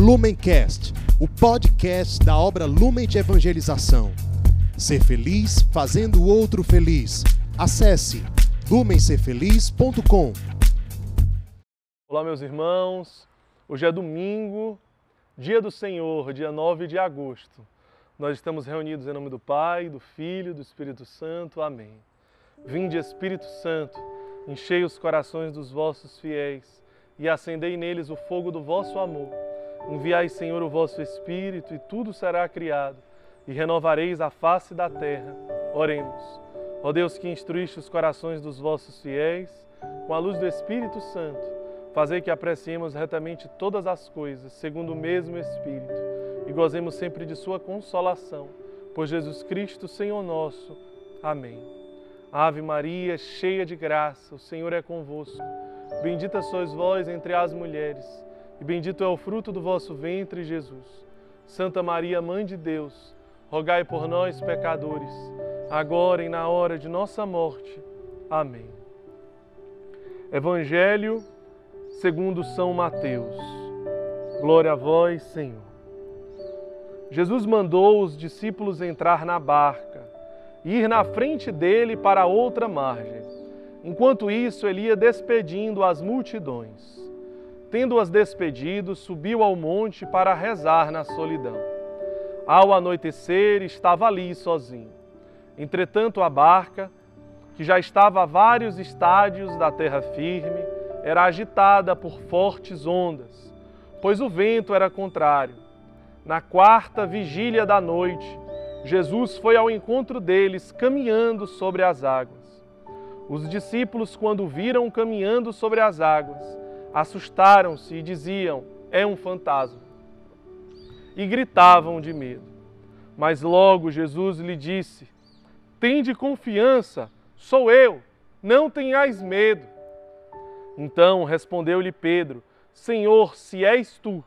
Lumencast, o podcast da obra Lumen de Evangelização. Ser feliz fazendo o outro feliz. Acesse lumencerfeliz.com. Olá, meus irmãos. Hoje é domingo, dia do Senhor, dia 9 de agosto. Nós estamos reunidos em nome do Pai, do Filho e do Espírito Santo. Amém. Vinde, Espírito Santo, enchei os corações dos vossos fiéis e acendei neles o fogo do vosso amor. Enviai, Senhor, o vosso Espírito, e tudo será criado, e renovareis a face da terra. Oremos. Ó Deus que instruíste os corações dos vossos fiéis, com a luz do Espírito Santo, fazei que apreciemos retamente todas as coisas, segundo o mesmo Espírito, e gozemos sempre de Sua consolação. Por Jesus Cristo, Senhor nosso. Amém. Ave Maria, cheia de graça, o Senhor é convosco. Bendita sois vós entre as mulheres e bendito é o fruto do vosso ventre, Jesus. Santa Maria, Mãe de Deus, rogai por nós, pecadores, agora e na hora de nossa morte. Amém. Evangelho segundo São Mateus. Glória a vós, Senhor. Jesus mandou os discípulos entrar na barca e ir na frente dele para outra margem. Enquanto isso, ele ia despedindo as multidões. Tendo-as despedido, subiu ao monte para rezar na solidão. Ao anoitecer, estava ali sozinho. Entretanto, a barca, que já estava a vários estádios da terra firme, era agitada por fortes ondas, pois o vento era contrário. Na quarta vigília da noite, Jesus foi ao encontro deles caminhando sobre as águas. Os discípulos, quando viram caminhando sobre as águas, assustaram-se e diziam: É um fantasma. E gritavam de medo. Mas logo Jesus lhe disse: Tende confiança, sou eu, não tenhais medo. Então respondeu-lhe Pedro: Senhor, se és tu,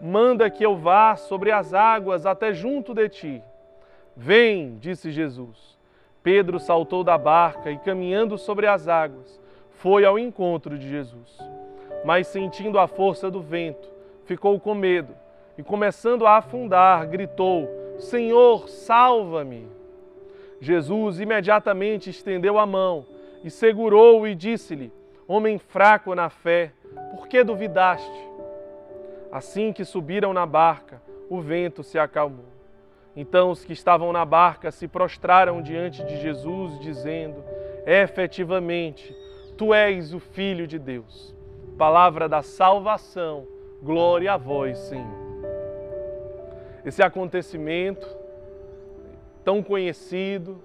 manda que eu vá sobre as águas até junto de ti. Vem, disse Jesus. Pedro saltou da barca e, caminhando sobre as águas, foi ao encontro de Jesus mas sentindo a força do vento, ficou com medo e, começando a afundar, gritou: Senhor, salva-me! Jesus imediatamente estendeu a mão e segurou-o e disse-lhe: Homem fraco na fé, por que duvidaste? Assim que subiram na barca, o vento se acalmou. Então os que estavam na barca se prostraram diante de Jesus, dizendo: Efetivamente, tu és o Filho de Deus palavra da salvação. Glória a vós, Senhor. Esse acontecimento tão conhecido,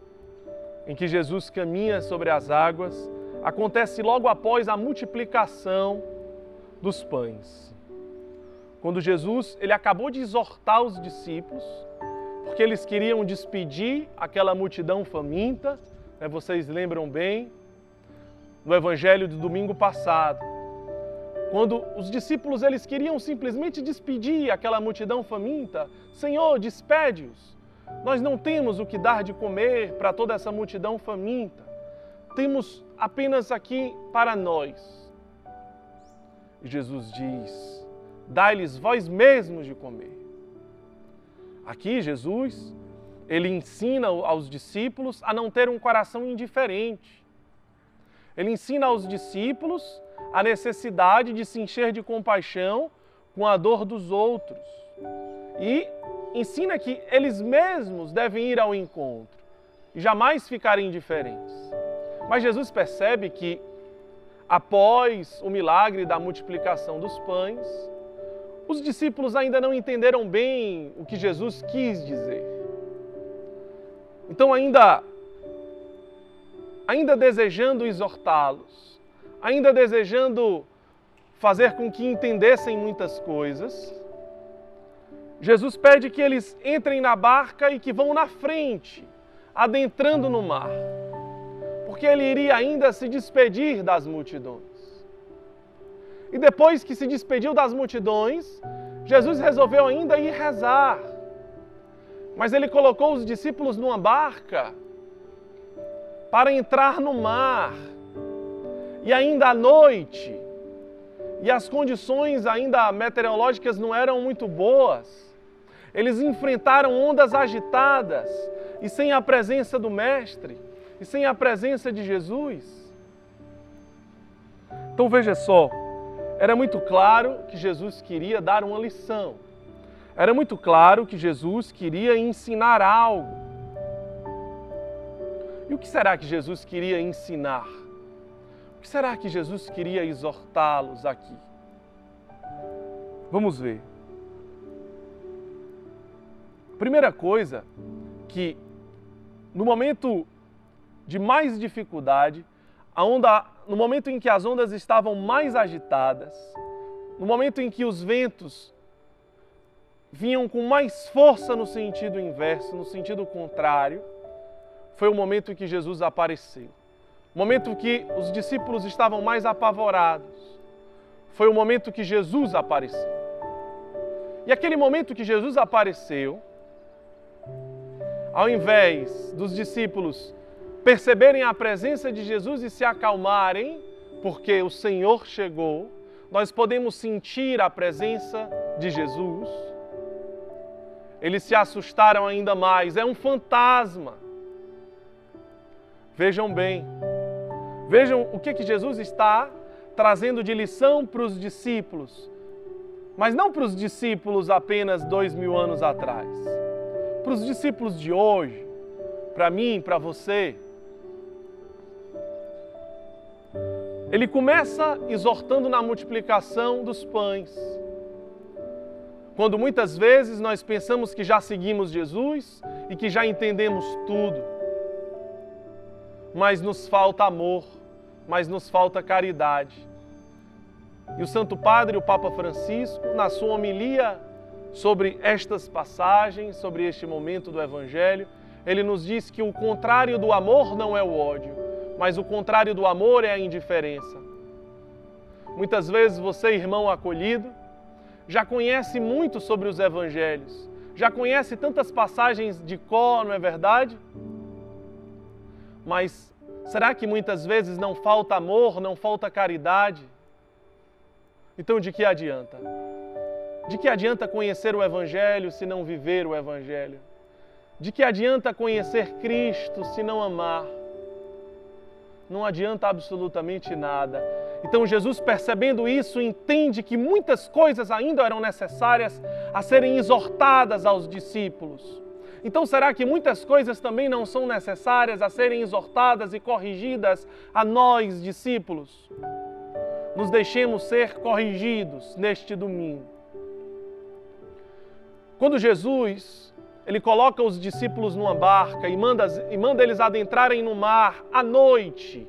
em que Jesus caminha sobre as águas, acontece logo após a multiplicação dos pães. Quando Jesus ele acabou de exortar os discípulos, porque eles queriam despedir aquela multidão faminta, né, vocês lembram bem, no evangelho do domingo passado, quando os discípulos eles queriam simplesmente despedir aquela multidão faminta, Senhor, despede-os. Nós não temos o que dar de comer para toda essa multidão faminta. Temos apenas aqui para nós. E Jesus diz: Dai-lhes vós mesmos de comer. Aqui Jesus, ele ensina aos discípulos a não ter um coração indiferente. Ele ensina aos discípulos a necessidade de se encher de compaixão com a dor dos outros. E ensina que eles mesmos devem ir ao encontro e jamais ficarem indiferentes. Mas Jesus percebe que, após o milagre da multiplicação dos pães, os discípulos ainda não entenderam bem o que Jesus quis dizer. Então, ainda, ainda desejando exortá-los, ainda desejando fazer com que entendessem muitas coisas, Jesus pede que eles entrem na barca e que vão na frente, adentrando no mar, porque ele iria ainda se despedir das multidões. E depois que se despediu das multidões, Jesus resolveu ainda ir rezar. Mas ele colocou os discípulos numa barca para entrar no mar e ainda à noite, e as condições ainda meteorológicas não eram muito boas. Eles enfrentaram ondas agitadas e sem a presença do Mestre e sem a presença de Jesus. Então veja só, era muito claro que Jesus queria dar uma lição. Era muito claro que Jesus queria ensinar algo. E o que será que Jesus queria ensinar? Que será que Jesus queria exortá-los aqui? Vamos ver. Primeira coisa que no momento de mais dificuldade, a onda, no momento em que as ondas estavam mais agitadas, no momento em que os ventos vinham com mais força no sentido inverso, no sentido contrário, foi o momento em que Jesus apareceu. Momento que os discípulos estavam mais apavorados. Foi o momento que Jesus apareceu. E aquele momento que Jesus apareceu, ao invés dos discípulos perceberem a presença de Jesus e se acalmarem, porque o Senhor chegou, nós podemos sentir a presença de Jesus. Eles se assustaram ainda mais, é um fantasma. Vejam bem, vejam o que, que Jesus está trazendo de lição para os discípulos, mas não para os discípulos apenas dois mil anos atrás, para os discípulos de hoje, para mim, para você. Ele começa exortando na multiplicação dos pães. Quando muitas vezes nós pensamos que já seguimos Jesus e que já entendemos tudo mas nos falta amor, mas nos falta caridade. E o Santo Padre, o Papa Francisco, na sua homilia sobre estas passagens, sobre este momento do Evangelho, ele nos diz que o contrário do amor não é o ódio, mas o contrário do amor é a indiferença. Muitas vezes você, irmão acolhido, já conhece muito sobre os evangelhos, já conhece tantas passagens de cor, não é verdade? Mas será que muitas vezes não falta amor, não falta caridade? Então de que adianta? De que adianta conhecer o Evangelho se não viver o Evangelho? De que adianta conhecer Cristo se não amar? Não adianta absolutamente nada. Então Jesus, percebendo isso, entende que muitas coisas ainda eram necessárias a serem exortadas aos discípulos. Então, será que muitas coisas também não são necessárias a serem exortadas e corrigidas a nós, discípulos? Nos deixemos ser corrigidos neste domingo. Quando Jesus ele coloca os discípulos numa barca e manda, e manda eles adentrarem no mar à noite,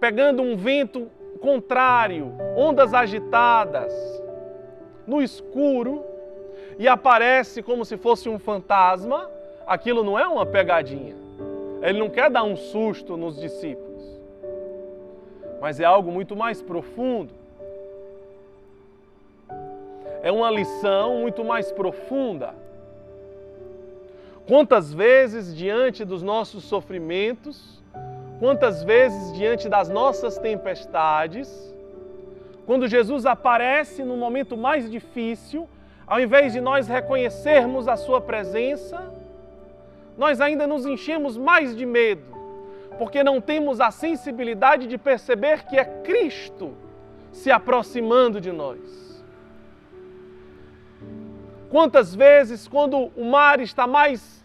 pegando um vento contrário, ondas agitadas, no escuro, e aparece como se fosse um fantasma, aquilo não é uma pegadinha. Ele não quer dar um susto nos discípulos, mas é algo muito mais profundo. É uma lição muito mais profunda. Quantas vezes diante dos nossos sofrimentos, quantas vezes diante das nossas tempestades, quando Jesus aparece no momento mais difícil, ao invés de nós reconhecermos a Sua presença, nós ainda nos enchemos mais de medo, porque não temos a sensibilidade de perceber que é Cristo se aproximando de nós. Quantas vezes, quando o mar está mais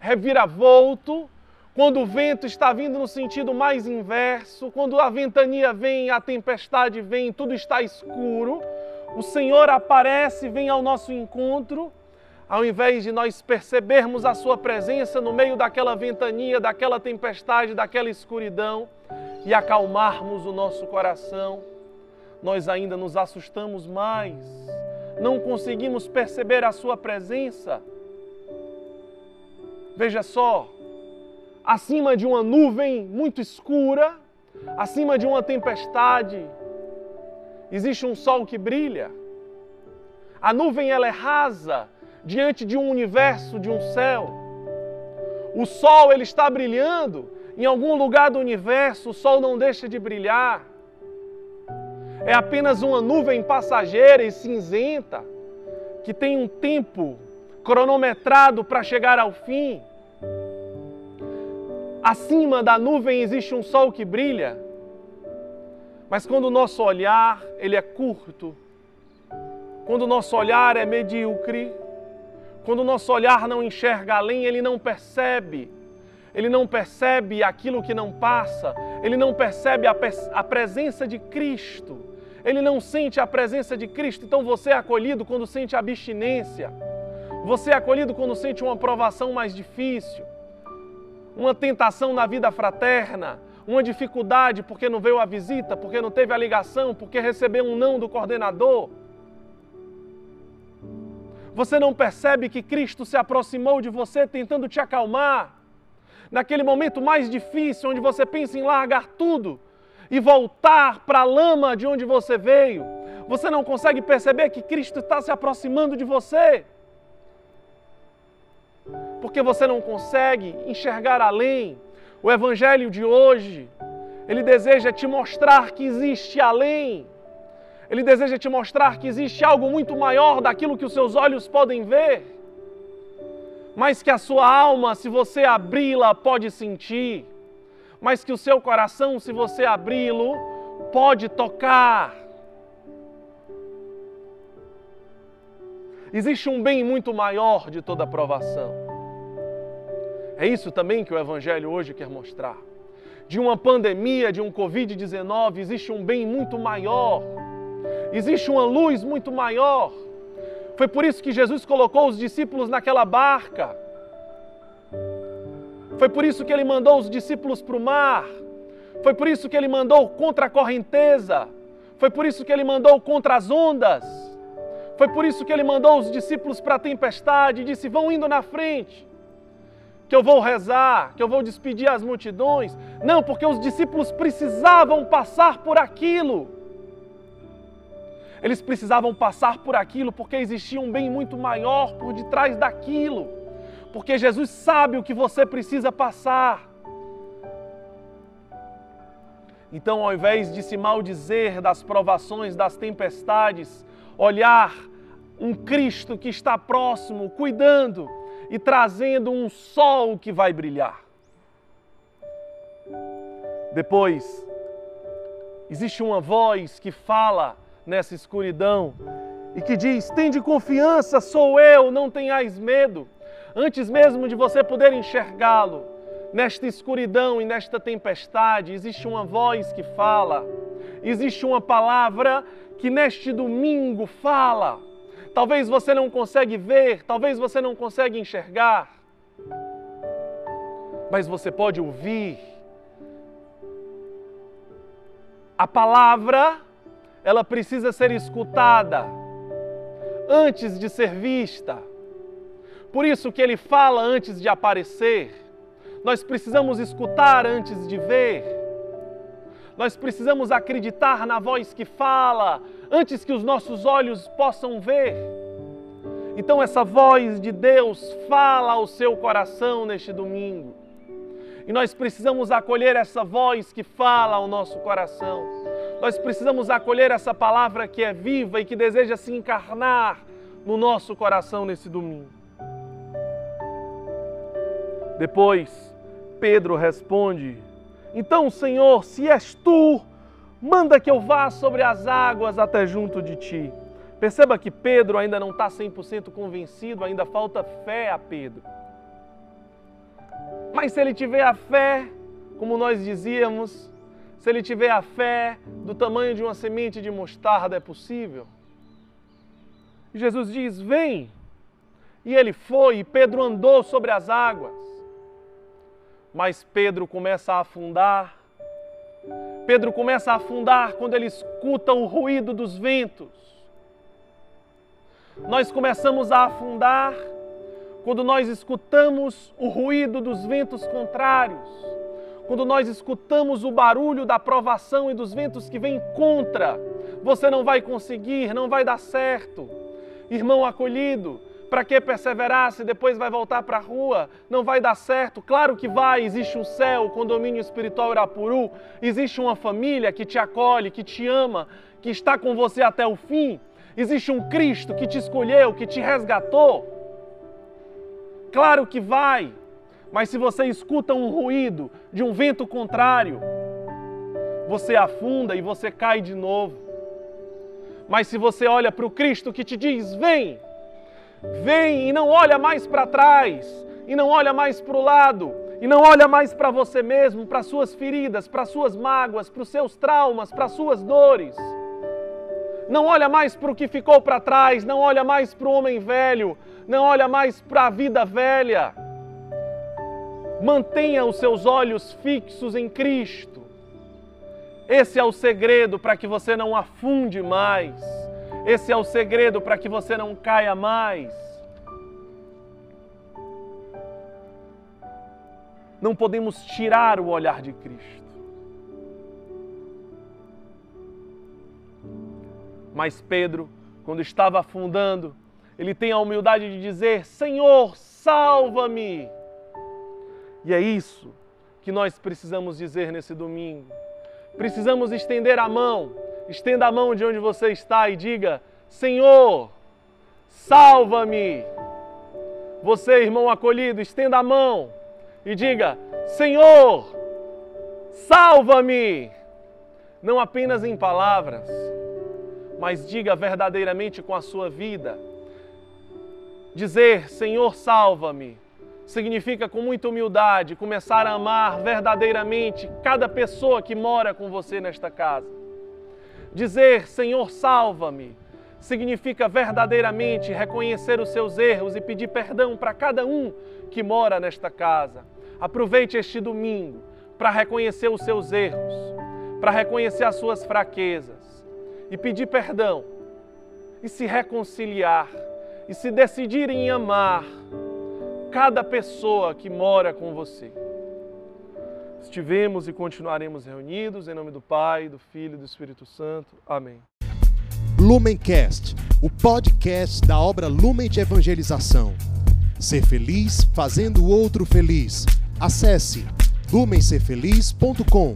reviravolto, quando o vento está vindo no sentido mais inverso, quando a ventania vem, a tempestade vem, tudo está escuro, o Senhor aparece, vem ao nosso encontro, ao invés de nós percebermos a Sua presença no meio daquela ventania, daquela tempestade, daquela escuridão e acalmarmos o nosso coração, nós ainda nos assustamos mais, não conseguimos perceber a Sua presença. Veja só, acima de uma nuvem muito escura, acima de uma tempestade, existe um sol que brilha. A nuvem ela é rasa diante de um universo, de um céu. O sol ele está brilhando em algum lugar do universo o sol não deixa de brilhar. É apenas uma nuvem passageira e cinzenta que tem um tempo cronometrado para chegar ao fim. Acima da nuvem existe um sol que brilha. Mas quando o nosso olhar, ele é curto, quando o nosso olhar é medíocre, quando o nosso olhar não enxerga além, ele não percebe. Ele não percebe aquilo que não passa, ele não percebe a, a presença de Cristo, ele não sente a presença de Cristo. Então você é acolhido quando sente abstinência, você é acolhido quando sente uma provação mais difícil, uma tentação na vida fraterna, uma dificuldade porque não veio a visita, porque não teve a ligação, porque recebeu um não do coordenador. Você não percebe que Cristo se aproximou de você tentando te acalmar? Naquele momento mais difícil, onde você pensa em largar tudo e voltar para a lama de onde você veio, você não consegue perceber que Cristo está se aproximando de você? Porque você não consegue enxergar além. O Evangelho de hoje, ele deseja te mostrar que existe além ele deseja te mostrar que existe algo muito maior daquilo que os seus olhos podem ver, mas que a sua alma, se você abri-la, pode sentir, mas que o seu coração, se você abri-lo, pode tocar. Existe um bem muito maior de toda aprovação. É isso também que o Evangelho hoje quer mostrar. De uma pandemia, de um Covid-19, existe um bem muito maior Existe uma luz muito maior. Foi por isso que Jesus colocou os discípulos naquela barca. Foi por isso que ele mandou os discípulos para o mar. Foi por isso que ele mandou contra a correnteza. Foi por isso que ele mandou contra as ondas. Foi por isso que ele mandou os discípulos para a tempestade e disse: Vão indo na frente, que eu vou rezar, que eu vou despedir as multidões. Não, porque os discípulos precisavam passar por aquilo. Eles precisavam passar por aquilo porque existia um bem muito maior por detrás daquilo. Porque Jesus sabe o que você precisa passar. Então, ao invés de se maldizer das provações, das tempestades, olhar um Cristo que está próximo, cuidando e trazendo um sol que vai brilhar. Depois, existe uma voz que fala nessa escuridão e que diz: Tende confiança, sou eu, não tenhais medo. Antes mesmo de você poder enxergá-lo, nesta escuridão e nesta tempestade, existe uma voz que fala, existe uma palavra que neste domingo fala. Talvez você não consegue ver, talvez você não consegue enxergar, mas você pode ouvir. A palavra ela precisa ser escutada antes de ser vista. Por isso que ele fala antes de aparecer. Nós precisamos escutar antes de ver. Nós precisamos acreditar na voz que fala antes que os nossos olhos possam ver. Então, essa voz de Deus fala ao seu coração neste domingo. E nós precisamos acolher essa voz que fala ao nosso coração. Nós precisamos acolher essa palavra que é viva e que deseja se encarnar no nosso coração nesse domingo. Depois, Pedro responde: Então, Senhor, se és tu, manda que eu vá sobre as águas até junto de ti. Perceba que Pedro ainda não está 100% convencido, ainda falta fé a Pedro. Mas se ele tiver a fé, como nós dizíamos, se ele tiver a fé do tamanho de uma semente de mostarda, é possível. Jesus diz: Vem. E ele foi, e Pedro andou sobre as águas. Mas Pedro começa a afundar. Pedro começa a afundar quando ele escuta o ruído dos ventos. Nós começamos a afundar quando nós escutamos o ruído dos ventos contrários quando nós escutamos o barulho da provação e dos ventos que vêm contra, você não vai conseguir, não vai dar certo. Irmão acolhido, Para que perseverar se depois vai voltar para a rua? Não vai dar certo? Claro que vai. Existe um céu, o condomínio espiritual Irapuru. Existe uma família que te acolhe, que te ama, que está com você até o fim. Existe um Cristo que te escolheu, que te resgatou. Claro que vai. Mas se você escuta um ruído de um vento contrário, você afunda e você cai de novo. Mas se você olha para o Cristo que te diz: vem, Vem e não olha mais para trás, e não olha mais para o lado, e não olha mais para você mesmo, para suas feridas, para suas mágoas, para os seus traumas, para suas dores. Não olha mais para o que ficou para trás, não olha mais para o homem velho, não olha mais para a vida velha. Mantenha os seus olhos fixos em Cristo. Esse é o segredo para que você não afunde mais esse é o segredo para que você não caia mais. Não podemos tirar o olhar de Cristo. Mas Pedro, quando estava afundando, ele tem a humildade de dizer: Senhor, salva-me. E é isso que nós precisamos dizer nesse domingo. Precisamos estender a mão Estenda a mão de onde você está e diga: Senhor, salva-me. Você, irmão acolhido, estenda a mão e diga: Senhor, salva-me. Não apenas em palavras, mas diga verdadeiramente com a sua vida. Dizer: Senhor, salva-me significa com muita humildade começar a amar verdadeiramente cada pessoa que mora com você nesta casa Dizer Senhor, salva-me significa verdadeiramente reconhecer os seus erros e pedir perdão para cada um que mora nesta casa. Aproveite este domingo para reconhecer os seus erros, para reconhecer as suas fraquezas e pedir perdão e se reconciliar e se decidir em amar cada pessoa que mora com você. Estivemos e continuaremos reunidos em nome do Pai, do Filho e do Espírito Santo. Amém. Lumencast, o podcast da obra Lumen de Evangelização. Ser feliz fazendo o outro feliz. Acesse lumencerfeliz.com.